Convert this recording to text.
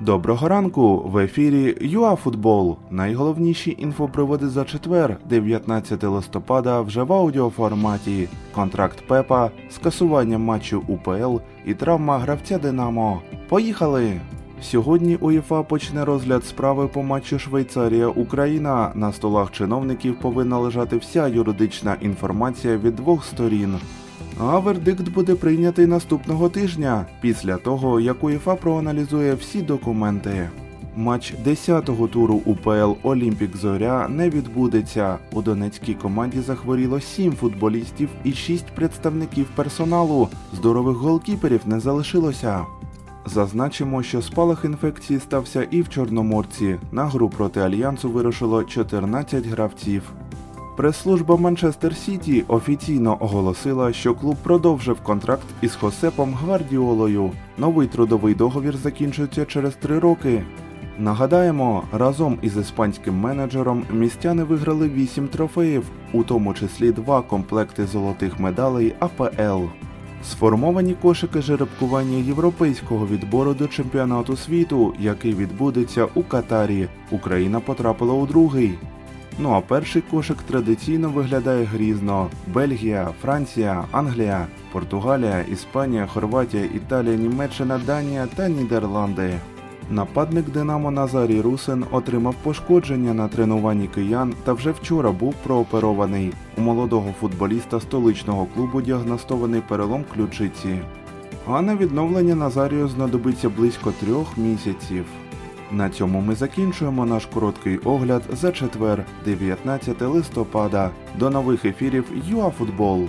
Доброго ранку в ефірі ЮАФутбол. Найголовніші інфоприводи за четвер, 19 листопада, вже в аудіоформаті. Контракт Пепа, скасування матчу УПЛ і травма гравця Динамо. Поїхали! Сьогодні УЄФА почне розгляд справи по матчу Швейцарія-Україна. На столах чиновників повинна лежати вся юридична інформація від двох сторін. А вердикт буде прийнятий наступного тижня, після того, як УЄФА проаналізує всі документи. Матч 10-го туру УПЛ Олімпік Зоря не відбудеться. У донецькій команді захворіло 7 футболістів і 6 представників персоналу. Здорових голкіперів не залишилося. Зазначимо, що спалах інфекції стався і в Чорноморці. На гру проти альянсу вирушило 14 гравців. Прес-служба Манчестер Сіті офіційно оголосила, що клуб продовжив контракт із Хосепом Гвардіолою. Новий трудовий договір закінчується через три роки. Нагадаємо, разом із іспанським менеджером містяни виграли 8 трофеїв, у тому числі два комплекти золотих медалей АПЛ. Сформовані кошики жеребкування європейського відбору до чемпіонату світу, який відбудеться у Катарі. Україна потрапила у другий. Ну а перший кошик традиційно виглядає грізно: Бельгія, Франція, Англія, Португалія, Іспанія, Хорватія, Італія, Німеччина, Данія та Нідерланди. Нападник Динамо Назарій Русин отримав пошкодження на тренуванні киян та вже вчора був прооперований. У молодого футболіста столичного клубу діагностований перелом ключиці. А на відновлення Назарію знадобиться близько трьох місяців. На цьому ми закінчуємо наш короткий огляд за четвер, 19 листопада. До нових ефірів ЮАФутбол.